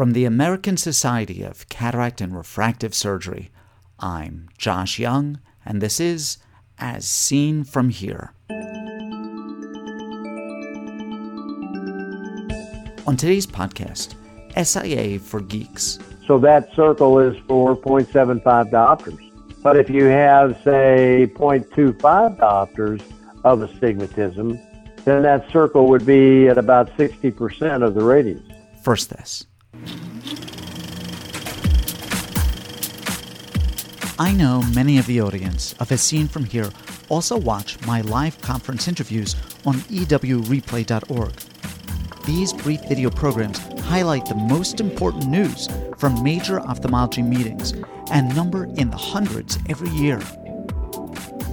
From the American Society of Cataract and Refractive Surgery, I'm Josh Young, and this is As Seen From Here. On today's podcast, SIA for Geeks. So that circle is for 0.75 diopters. But if you have, say, 0.25 diopters of astigmatism, then that circle would be at about 60% of the radius. First, this. I know many of the audience of As Seen From Here also watch my live conference interviews on ewreplay.org. These brief video programs highlight the most important news from major ophthalmology meetings and number in the hundreds every year.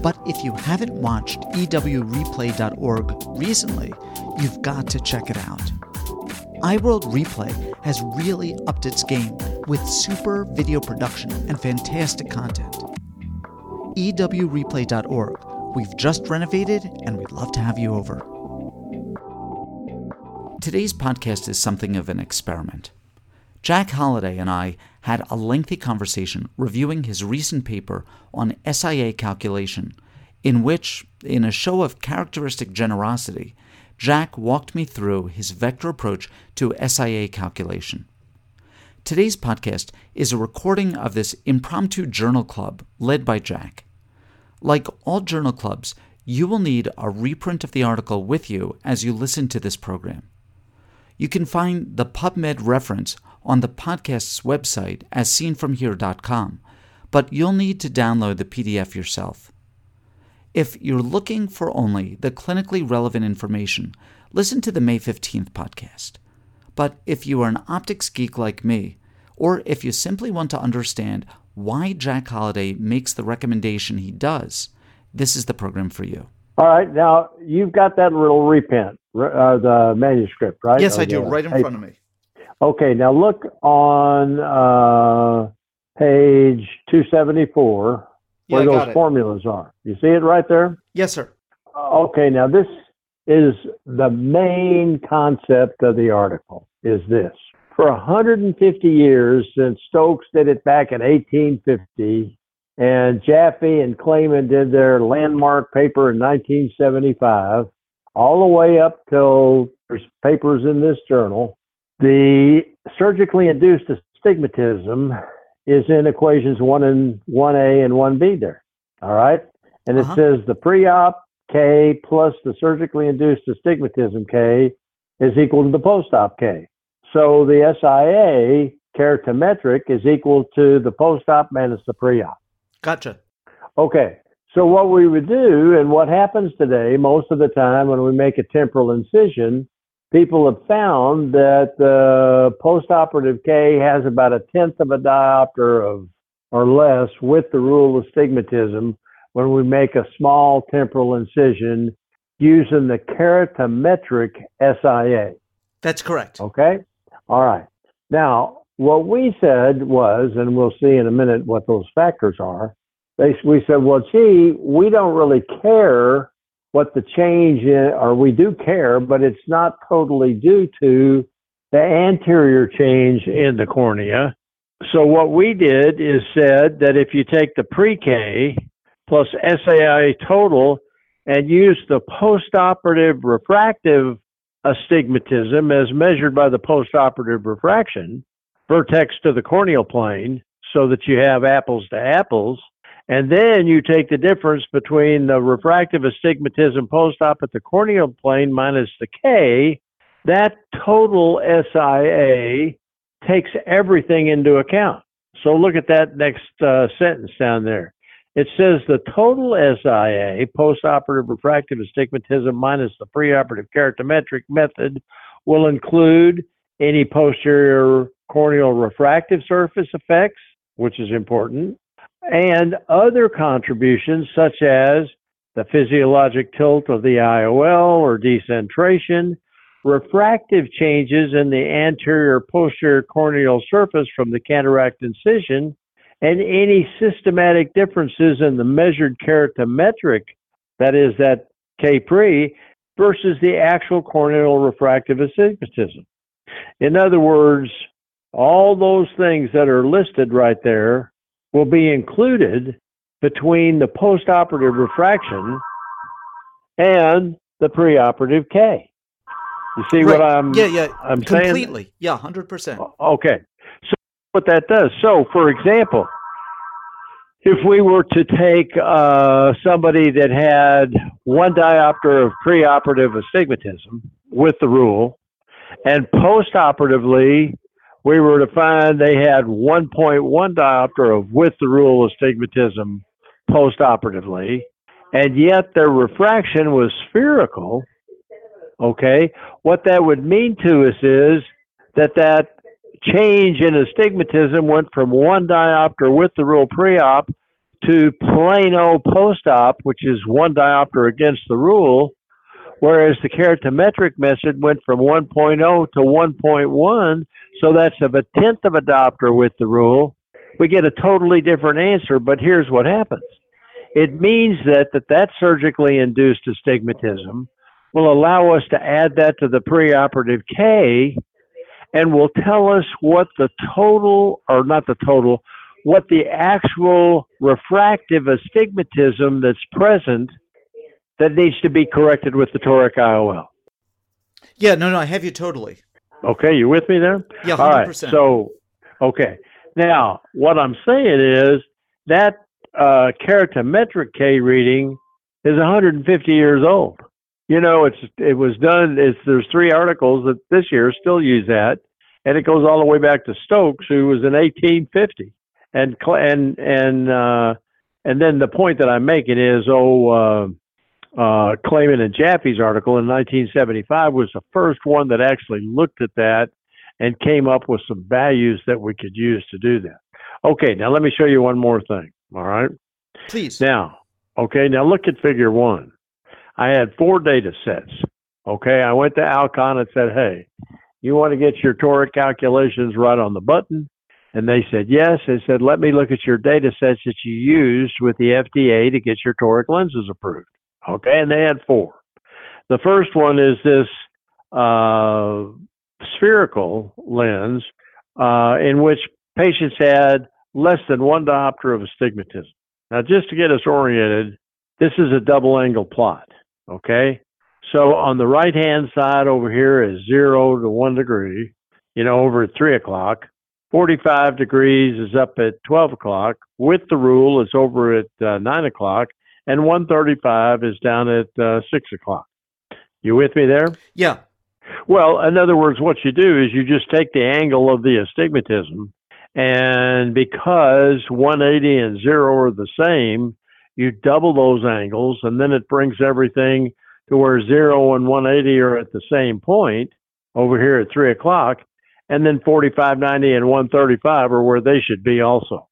But if you haven't watched ewreplay.org recently, you've got to check it out. EyeWorld Replay has really upped its game with super video production and fantastic content. ewreplay.org. We've just renovated and we'd love to have you over. Today's podcast is something of an experiment. Jack Holladay and I had a lengthy conversation reviewing his recent paper on SIA calculation, in which, in a show of characteristic generosity, Jack walked me through his vector approach to SIA calculation. Today's podcast is a recording of this impromptu journal club led by Jack. Like all journal clubs, you will need a reprint of the article with you as you listen to this program. You can find the PubMed reference on the podcast's website as seenfromhere.com, but you'll need to download the PDF yourself. If you're looking for only the clinically relevant information, listen to the May 15th podcast. But if you are an optics geek like me, or if you simply want to understand why Jack Holladay makes the recommendation he does, this is the program for you. All right, now you've got that little reprint, uh, the manuscript, right? Yes, I do, right in front of me. Okay, now look on uh, page 274 where yeah, those formulas are. You see it right there? Yes, sir. Okay, now this is the main concept of the article is this. For 150 years, since Stokes did it back in 1850, and Jaffe and Clayman did their landmark paper in 1975, all the way up till there's papers in this journal, the surgically induced astigmatism is in equations one and one A and one B there. All right. And it uh-huh. says the pre-op K plus the surgically induced astigmatism K is equal to the post-op K. So the SIA keratometric is equal to the post-op minus the pre-op. Gotcha. Okay. So what we would do and what happens today most of the time when we make a temporal incision people have found that the postoperative K has about a tenth of a diopter of or less with the rule of stigmatism when we make a small temporal incision using the keratometric SIA. That's correct. Okay? All right. Now, what we said was, and we'll see in a minute what those factors are, they, we said, well, gee, we don't really care what the change is, or we do care, but it's not totally due to the anterior change in the cornea. So what we did is said that if you take the pre-K plus SIA total and use the postoperative refractive astigmatism as measured by the postoperative refraction, vertex to the corneal plane, so that you have apples to apples, and then you take the difference between the refractive astigmatism post-op at the corneal plane minus the K, that total SIA takes everything into account. So look at that next uh, sentence down there. It says the total SIA, postoperative refractive astigmatism minus the preoperative keratometric method, will include any posterior corneal refractive surface effects, which is important, and other contributions such as the physiologic tilt of the IOL or decentration, refractive changes in the anterior posterior corneal surface from the cataract incision, and any systematic differences in the measured keratometric, that is, that K pre, versus the actual corneal refractive astigmatism. In other words, all those things that are listed right there will be included between the postoperative refraction and the preoperative K. You see right. what I'm yeah yeah I'm completely saying? yeah hundred percent. Okay, what that does. So for example, if we were to take uh, somebody that had one diopter of preoperative astigmatism with the rule, and postoperatively we were to find they had 1.1 diopter of with the rule astigmatism postoperatively, and yet their refraction was spherical. Okay, what that would mean to us is that that change in astigmatism went from one diopter with the rule pre-op to plano post-op, which is one diopter against the rule, whereas the keratometric method went from 1.0 to 1.1, so that's of a tenth of a diopter with the rule. We get a totally different answer, but here's what happens. It means that that, that surgically induced astigmatism will allow us to add that to the preoperative K and will tell us what the total, or not the total, what the actual refractive astigmatism that's present that needs to be corrected with the toric IOL. Yeah, no, no, I have you totally. Okay, you with me there? Yeah, 100%. All right, so, okay. Now, what I'm saying is that uh, keratometric K reading is 150 years old. You know, it's it was done. It's there's three articles that this year still use that, and it goes all the way back to Stokes, who was in 1850, and and and uh, and then the point that I'm making is, oh, uh, uh, Clayman and Jaffe's article in 1975 was the first one that actually looked at that and came up with some values that we could use to do that. Okay, now let me show you one more thing. All right. Please. Now, okay, now look at figure one. I had four data sets. Okay, I went to Alcon and said, hey, you want to get your toric calculations right on the button? And they said, yes. They said, let me look at your data sets that you used with the FDA to get your toric lenses approved. Okay, and they had four. The first one is this uh, spherical lens uh, in which patients had less than one diopter of astigmatism. Now, just to get us oriented, this is a double angle plot, okay? So on the right hand side over here is zero to one degree, you know, over at three o'clock. 45 degrees is up at 12 o'clock. With the rule, it's over at uh, nine o'clock. And 135 is down at uh, six o'clock. You with me there? Yeah. Well, in other words, what you do is you just take the angle of the astigmatism and because 180 and 0 are the same, you double those angles, and then it brings everything to where 0 and 180 are at the same point over here at 3 o'clock, and then 45, 90, and 135 are where they should be also.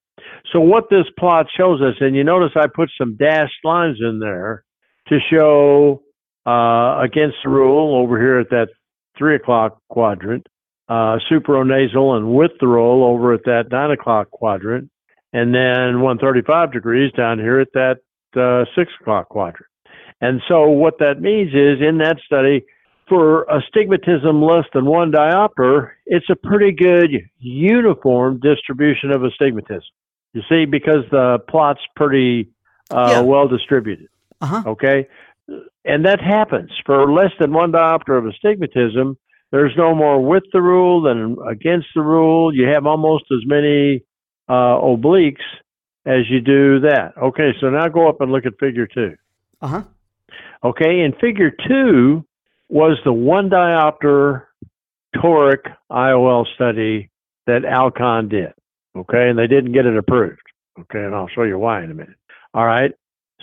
So, what this plot shows us, and you notice I put some dashed lines in there to show uh, against the rule over here at that 3 o'clock quadrant uh, supranasal and withdrawal over at that nine o'clock quadrant, and then 135 degrees down here at that uh, six o'clock quadrant. And so what that means is in that study, for astigmatism less than one diopter, it's a pretty good uniform distribution of astigmatism. You see, because the plot's pretty uh, yeah. well distributed. Uh-huh. Okay. And that happens for less than one diopter of astigmatism there's no more with the rule than against the rule. You have almost as many uh, obliques as you do that. Okay, so now go up and look at figure two. Uh huh. Okay, in figure two was the one diopter toric IOL study that Alcon did. Okay, and they didn't get it approved. Okay, and I'll show you why in a minute. All right.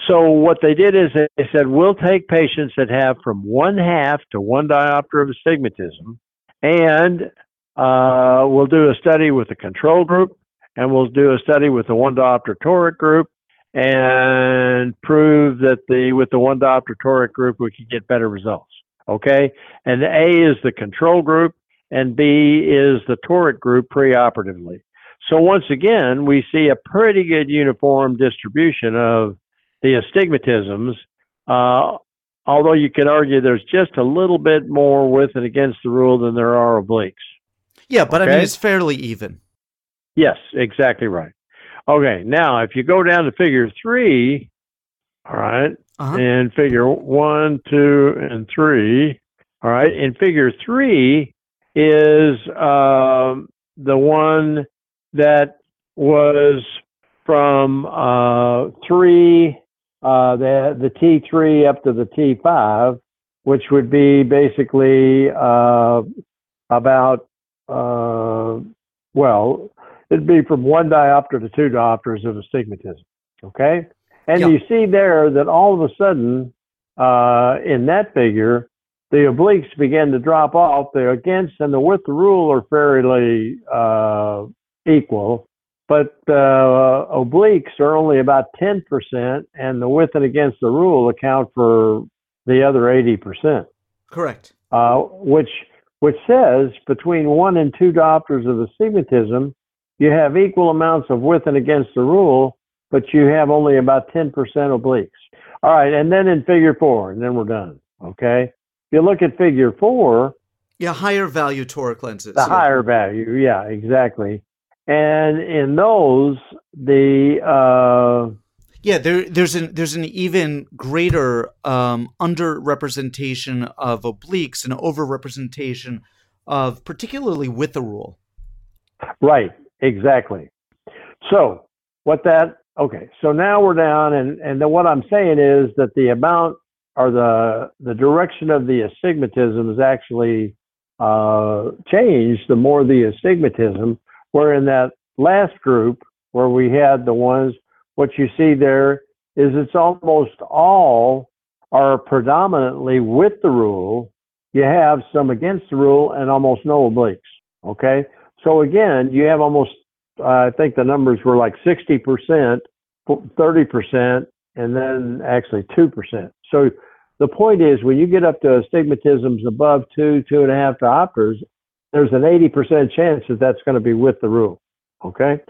So what they did is they said, we'll take patients that have from one half to one diopter of astigmatism, and uh, we'll do a study with a control group, and we'll do a study with the one diopter toric group, and prove that the with the one diopter toric group we can get better results. Okay, and A is the control group, and B is the toric group preoperatively. So once again, we see a pretty good uniform distribution of the astigmatisms, uh, although you could argue there's just a little bit more with and against the rule than there are obliques. Yeah, but I mean it's fairly even. Yes, exactly right. Okay, now if you go down to figure three, all right, Uh-huh. in figure one, two, and three, all right, in figure three is um, the one that was from uh, three, uh, the the T three up to the T five, which would be basically uh, about uh, well, it'd be from one diopter to two diopters of astigmatism. Okay, and Yeah. you see there that all of a sudden uh, in that figure, the obliques begin to drop off. The against and the with the rule are fairly uh, equal, but uh, obliques are only about 10%, and the with and against the rule account for the other 80%, Correct. uh, which which says between one and two diopters of astigmatism, you have equal amounts of with and against the rule, but you have only about 10% obliques. All right, and then in figure four, and then we're done. Okay. If you look at figure four, Yeah, higher value toric lenses. the yeah. higher value, yeah, exactly. And in those, the uh, Yeah, there, there's an there's an even greater um, underrepresentation of obliques and overrepresentation of particularly with the rule. Right, exactly. So what that okay, so now we're down and and then what I'm saying is that the amount or the the direction of the astigmatism is actually uh changed the more the astigmatism. Where in that last group where we had the ones what you see there is it's almost all are predominantly with the rule. You have some against the rule and almost no obliques okay so again, you have almost, uh, I think the numbers were like 60%, 30%, and then actually 2%. So the point is when you get up to astigmatisms above two, two and a half diopters, there's an 80% chance that that's going to be with the rule. Okay.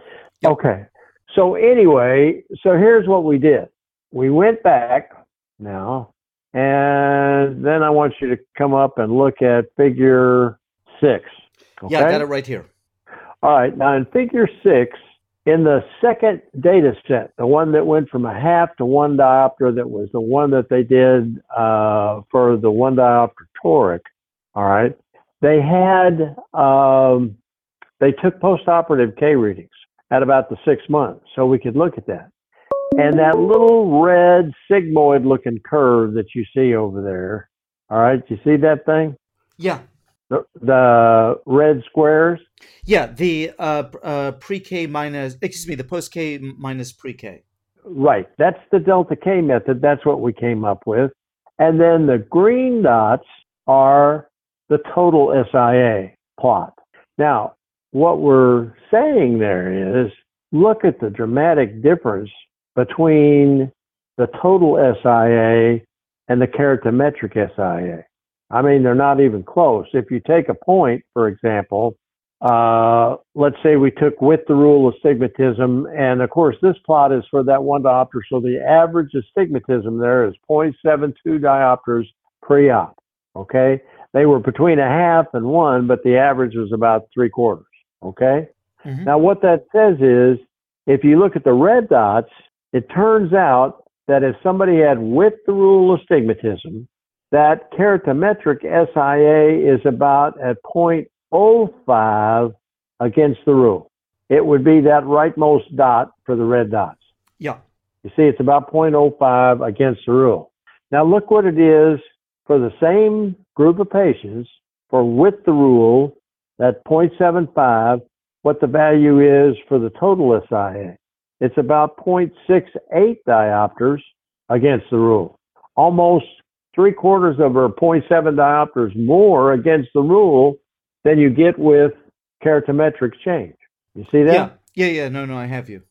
Yep. Okay. So anyway, so here's what we did. We went back now, and then I want you to come up and look at figure six. Okay? Yeah, I got it right here. All right. Now in figure six, in the second data set, the one that went from a half to one diopter, that was the one that they did uh, for the one diopter toric. All right. They had, um, they took postoperative K readings at about the six months. So we could look at that. And that little red sigmoid looking curve that you see over there. All right. You see that thing? Yeah, The, the red squares? yeah. The uh, uh, pre-K minus, excuse me, the post-K minus pre-K. Right. That's the delta K method. That's what we came up with. And then the green dots are the total SIA plot. Now, what we're saying there is look at the dramatic difference between the total SIA and the keratometric SIA. I mean, they're not even close. If you take a point, for example, uh, let's say we took with the rule of astigmatism, and of course, this plot is for that one diopter, so the average astigmatism there is 0.72 diopters pre-op. Okay, they were between a half and one, but the average was about three quarters. Okay, Mhm. now what that says is, if you look at the red dots, it turns out that if somebody had with the rule astigmatism, that keratometric SIA is about at 0.05 against the rule. It would be that rightmost dot for the red dots. Yeah, You see, it's about 0.05 against the rule. Now look what it is for the same group of patients for with the rule, that 0.75, what the value is for the total SIA. It's about 0.68 diopters against the rule. Almost three quarters of or 0.7 diopters more against the rule than you get with keratometric change. You see that? yeah, yeah, yeah. No, no, I have you.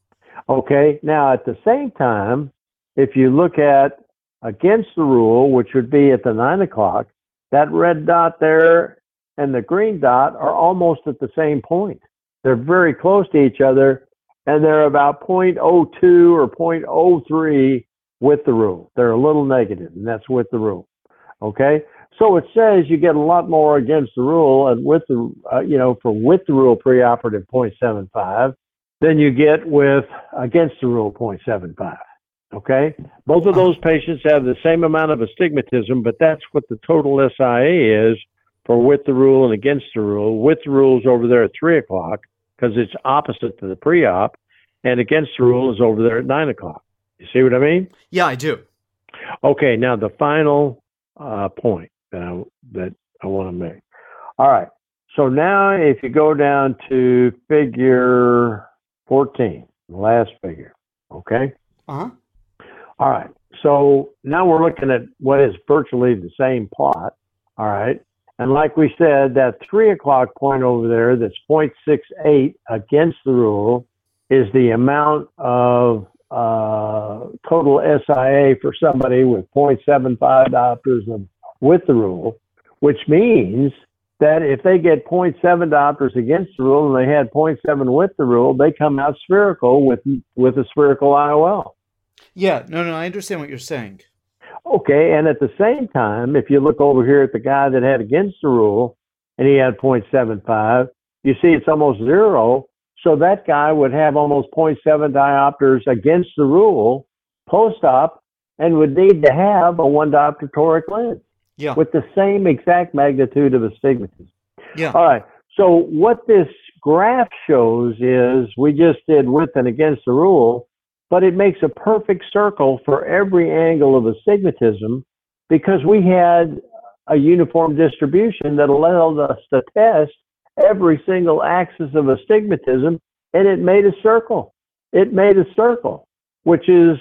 Okay. Now, at the same time, if you look at against the rule, which would be at the nine o'clock, that red dot there and the green dot are almost at the same point. They're very close to each other, and they're about 0.02 or 0.03 with the rule. They're a little negative, and that's with the rule. Okay. So it says you get a lot more against the rule and with the, uh, you know, for with the rule preoperative 0.75 than you get with against the rule 0.75. Okay? Both of those patients have the same amount of astigmatism, but that's what the total SIA is for with the rule and against the rule. With the rules over there at 3 o'clock because it's opposite to the pre op, and against the rule is over there at 9 o'clock. You see what I mean? Yeah, I do. Okay, now the final uh, point that I, that I want to make. All right. So now if you go down to figure 14, the last figure, okay? Uh-huh. All right. So now we're looking at what is virtually the same plot. All right. And like we said, that three o'clock point over there that's 0.68 against the rule is the amount of uh, total SIA for somebody with 0.75 diopters of, with the rule, which means that if they get 0.7 diopters against the rule and they had 0.7 with the rule, they come out spherical with with a spherical IOL. Yeah, no, no, I understand what you're saying. Okay, and at the same time, if you look over here at the guy that had against the rule and he had 0.75, you see it's almost zero. So that guy would have almost 0.7 diopters against the rule post-op and would need to have a one diopter toric lens Yeah. with the same exact magnitude of astigmatism. Yeah. All right. So what this graph shows is we just did with and against the rule, but it makes a perfect circle for every angle of astigmatism because we had a uniform distribution that allowed us to test every single axis of astigmatism and it made a circle. It made a circle, which is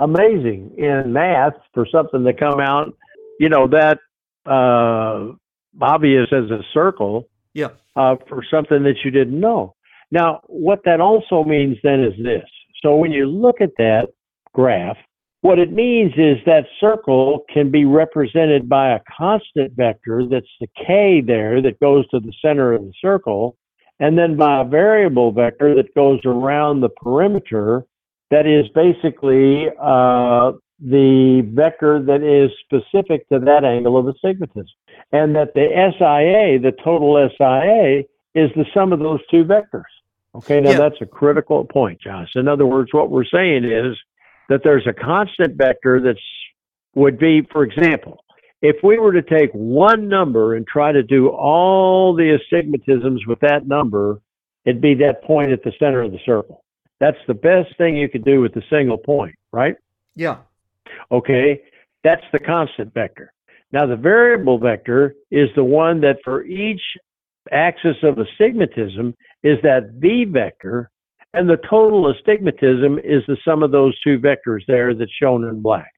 amazing in math for something to come out, you know, that uh, obvious as a circle Yeah. uh, for something that you didn't know. Now, what that also means then is this. So when you look at that graph, what it means is that circle can be represented by a constant vector that's the k there that goes to the center of the circle, and then by a variable vector that goes around the perimeter that is basically uh, the vector that is specific to that angle of astigmatism. And that the SIA, the total SIA, is the sum of those two vectors. Okay, now Yeah. that's a critical point, Josh. In other words, what we're saying is that there's a constant vector that's would be, for example, if we were to take one number and try to do all the astigmatisms with that number, it'd be that point at the center of the circle. That's the best thing you could do with a single point, right? Yeah. Okay, that's the constant vector. Now, the variable vector is the one that for each axis of astigmatism is that v vector, and the total astigmatism is the sum of those two vectors there that's shown in black.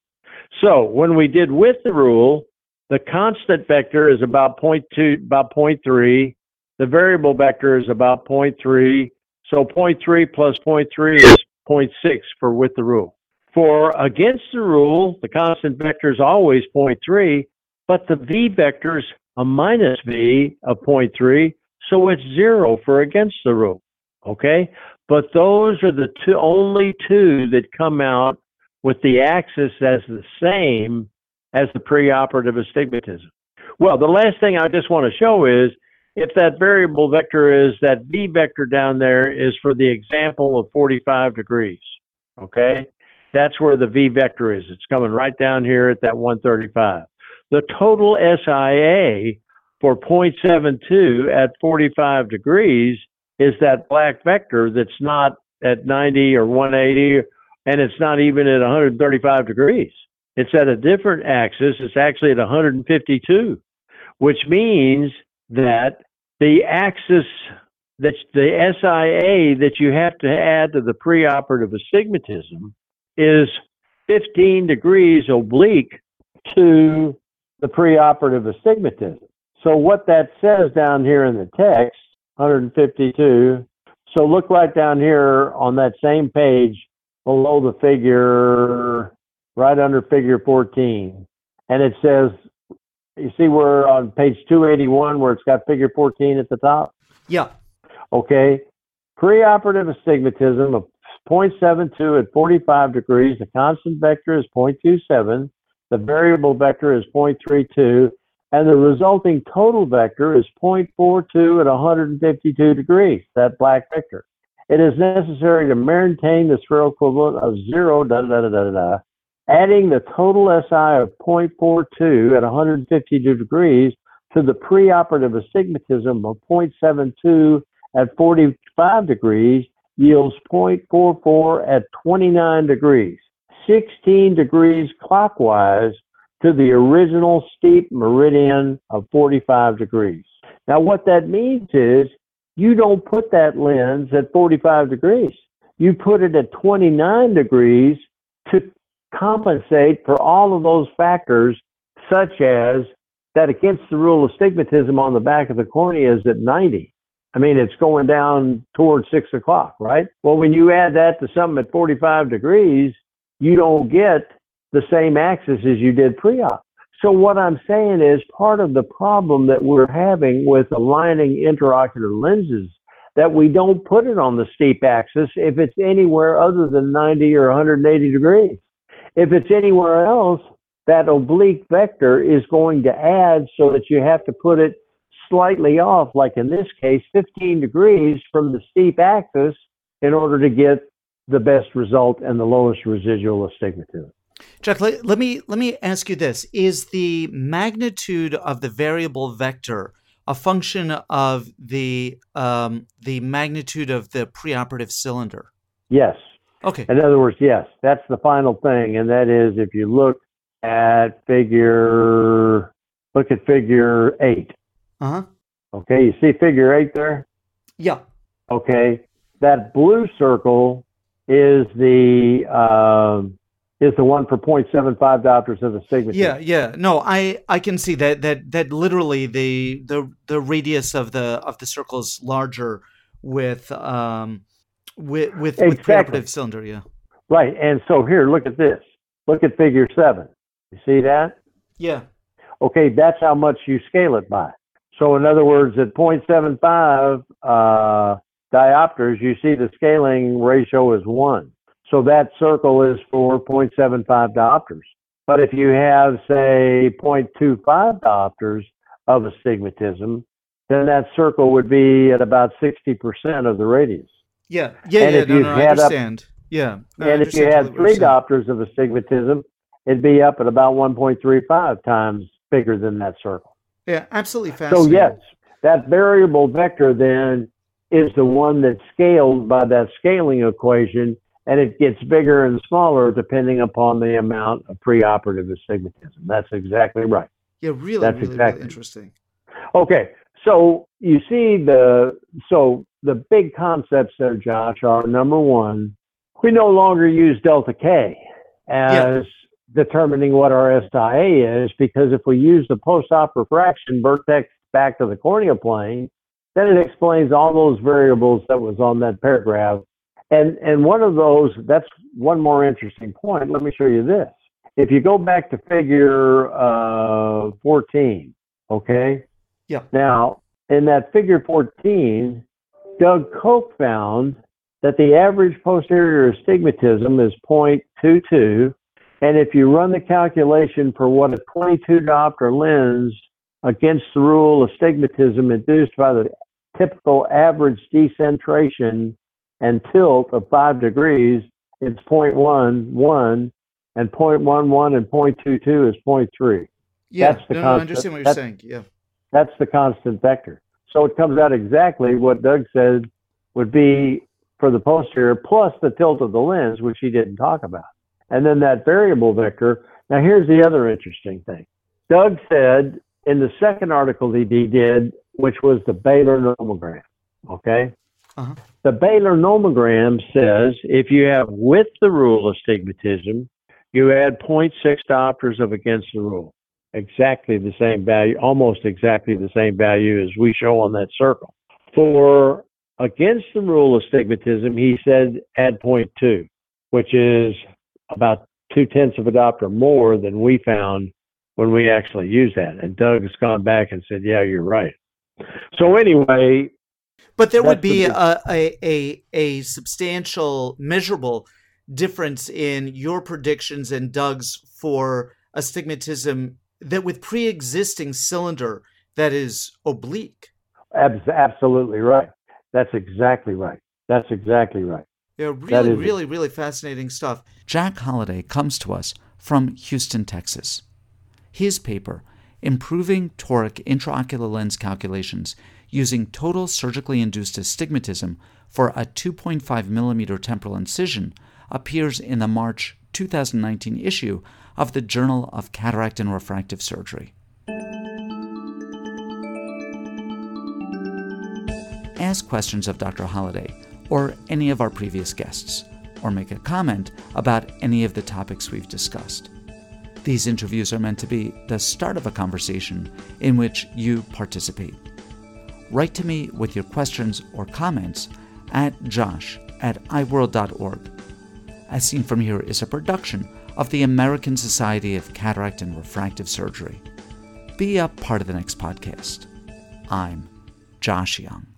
So when we did with the rule, the constant vector is about 0.2, about 0.3. The variable vector is about 0.3. So 0.3 plus 0.3 is 0.6 for with the rule. For against the rule, the constant vector is always 0.3, but the v vector is a minus v of 0.3, so it's zero for against the rule. Okay? But those are the two, only two that come out with the axis as the same as the preoperative astigmatism. Well, the last thing I just want to show is if that variable vector is that v vector down there is for the example of 45 degrees. Okay? That's where the v vector is. It's coming right down here at that 135. The total SIA for 0.72 at 45 degrees is that black vector that's not at 90 or 180 and it's not even at 135 degrees. It's at a different axis. It's actually at 152, which means that the axis that the SIA that you have to add to the preoperative astigmatism is 15 degrees oblique to the preoperative astigmatism. So what that says down here in the text, 152. So look right down here on that same page below the figure, right under figure 14. And it says, you see we're on page 281 where it's got figure 14 at the top? Yeah. Okay. Preoperative astigmatism of 0.72 at 45 degrees. The constant vector is 0.27. The variable vector is 0.32. and the resulting total vector is 0.42 at 152 degrees, that black vector. It is necessary to maintain the spherical equivalent of 0, da, da, da, da, da, adding the total SI of 0.42 at 152 degrees to the preoperative astigmatism of 0.72 at 45 degrees yields 0.44 at 29 degrees, 16 degrees clockwise to the original steep meridian of 45 degrees. Now, what that means is you don't put that lens at 45 degrees. You put it at 29 degrees to compensate for all of those factors, such as that against the rule of stigmatism on the back of the cornea is at 90. I mean, it's going down towards six o'clock, right? Well, when you add that to something at 45 degrees, you don't get the same axis as you did pre-op. So what I'm saying is part of the problem that we're having with aligning intraocular lenses that we don't put it on the steep axis if it's anywhere other than 90 or 180 degrees. If it's anywhere else, that oblique vector is going to add so that you have to put it slightly off, like in this case, 15 degrees from the steep axis in order to get the best result and the lowest residual astigmatism. Jack, let, let, me let me ask you this: Is the magnitude of the variable vector a function of the um, the magnitude of the preoperative cylinder? Yes. Okay. In other words, yes, that's the final thing, and that is if you look at figure look at figure eight. Uh huh. Okay, you see figure eight there? Yeah. Okay, that blue circle is the um, is the one for 0.75 diopters of astigmatism. Yeah, yeah. No, I I can see that that that literally the the the radius of the of the circle is larger with um with with, exactly. with preoperative cylinder. Yeah. Right, and so here, look at this. Look at figure seven. You see that? Yeah. Okay, that's how much you scale it by. So in other words, at 0.75 uh, diopters, you see the scaling ratio is one. So that circle is for 0.75 diopters. But if you have, say, 0.25 diopters of astigmatism, then that circle would be at about 60% of the radius. Yeah, yeah, and yeah. If no, no, I understand. Up, yeah. No, and if you had three diopters of astigmatism, it'd be up at about 1.35 times bigger than that circle. Yeah, absolutely fascinating. So yes, that variable vector then is the one that's scaled by that scaling equation, and it gets bigger and smaller depending upon the amount of preoperative astigmatism. That's exactly right. Yeah, really, that's really, exactly. really interesting. Okay, so you see the so the big concepts there, Josh, are number one, we no longer use delta K as yeah. determining what our SIA is because if we use the post-op refraction vertex back to the cornea plane, then it explains all those variables that was on that paragraph. And and one of those, that's one more interesting point. Let me show you this. If you go back to figure uh, 14, okay? Yeah. Now, in that figure 14, Doug Koch found that the average posterior astigmatism is 0.22. And if you run the calculation for what a 22 diopter lens against the rule of astigmatism induced by the typical average decentration and tilt of 5 degrees, it's 0.11, and 0.11 and 0.22 is 0.3. Yeah, that's the no, constant, no, I understand what you're saying. Yeah. That's the constant vector. So it comes out exactly what Doug said would be for the posterior plus the tilt of the lens, which he didn't talk about. And then that variable vector. Now, here's the other interesting thing. Doug said in the second article that he did, which was the Baylor nomogram, okay? Uh-huh. The Baylor nomogram says if you have with the rule astigmatism, you add 0.6 diopters of against the rule exactly the same value, almost exactly the same value as we show on that circle. For against the rule astigmatism, he said add 0.2, which is about two tenths of a diopter more than we found when we actually used that. And Doug has gone back and said, yeah, you're right. So anyway, but there would be the a, a, a substantial, measurable difference in your predictions and Doug's for astigmatism that with pre-existing cylinder that is oblique. Ab- absolutely right. That's exactly right. That's exactly right. Yeah, really, really, it. really fascinating stuff. Jack Holladay comes to us from Houston, Texas. His paper, Improving Toric Intraocular Lens Calculations Using Total Surgically Induced Astigmatism for a 2.5 millimeter temporal incision, appears in the March 2019 issue of the Journal of Cataract and Refractive Surgery. Ask questions of Dr. Holladay or any of our previous guests, or make a comment about any of the topics we've discussed. These interviews are meant to be the start of a conversation in which you participate. Write to me with your questions or comments at josh at eyeworld.org. As Seen From Here is a production of the American Society of Cataract and Refractive Surgery. Be a part of the next podcast. I'm Josh Young.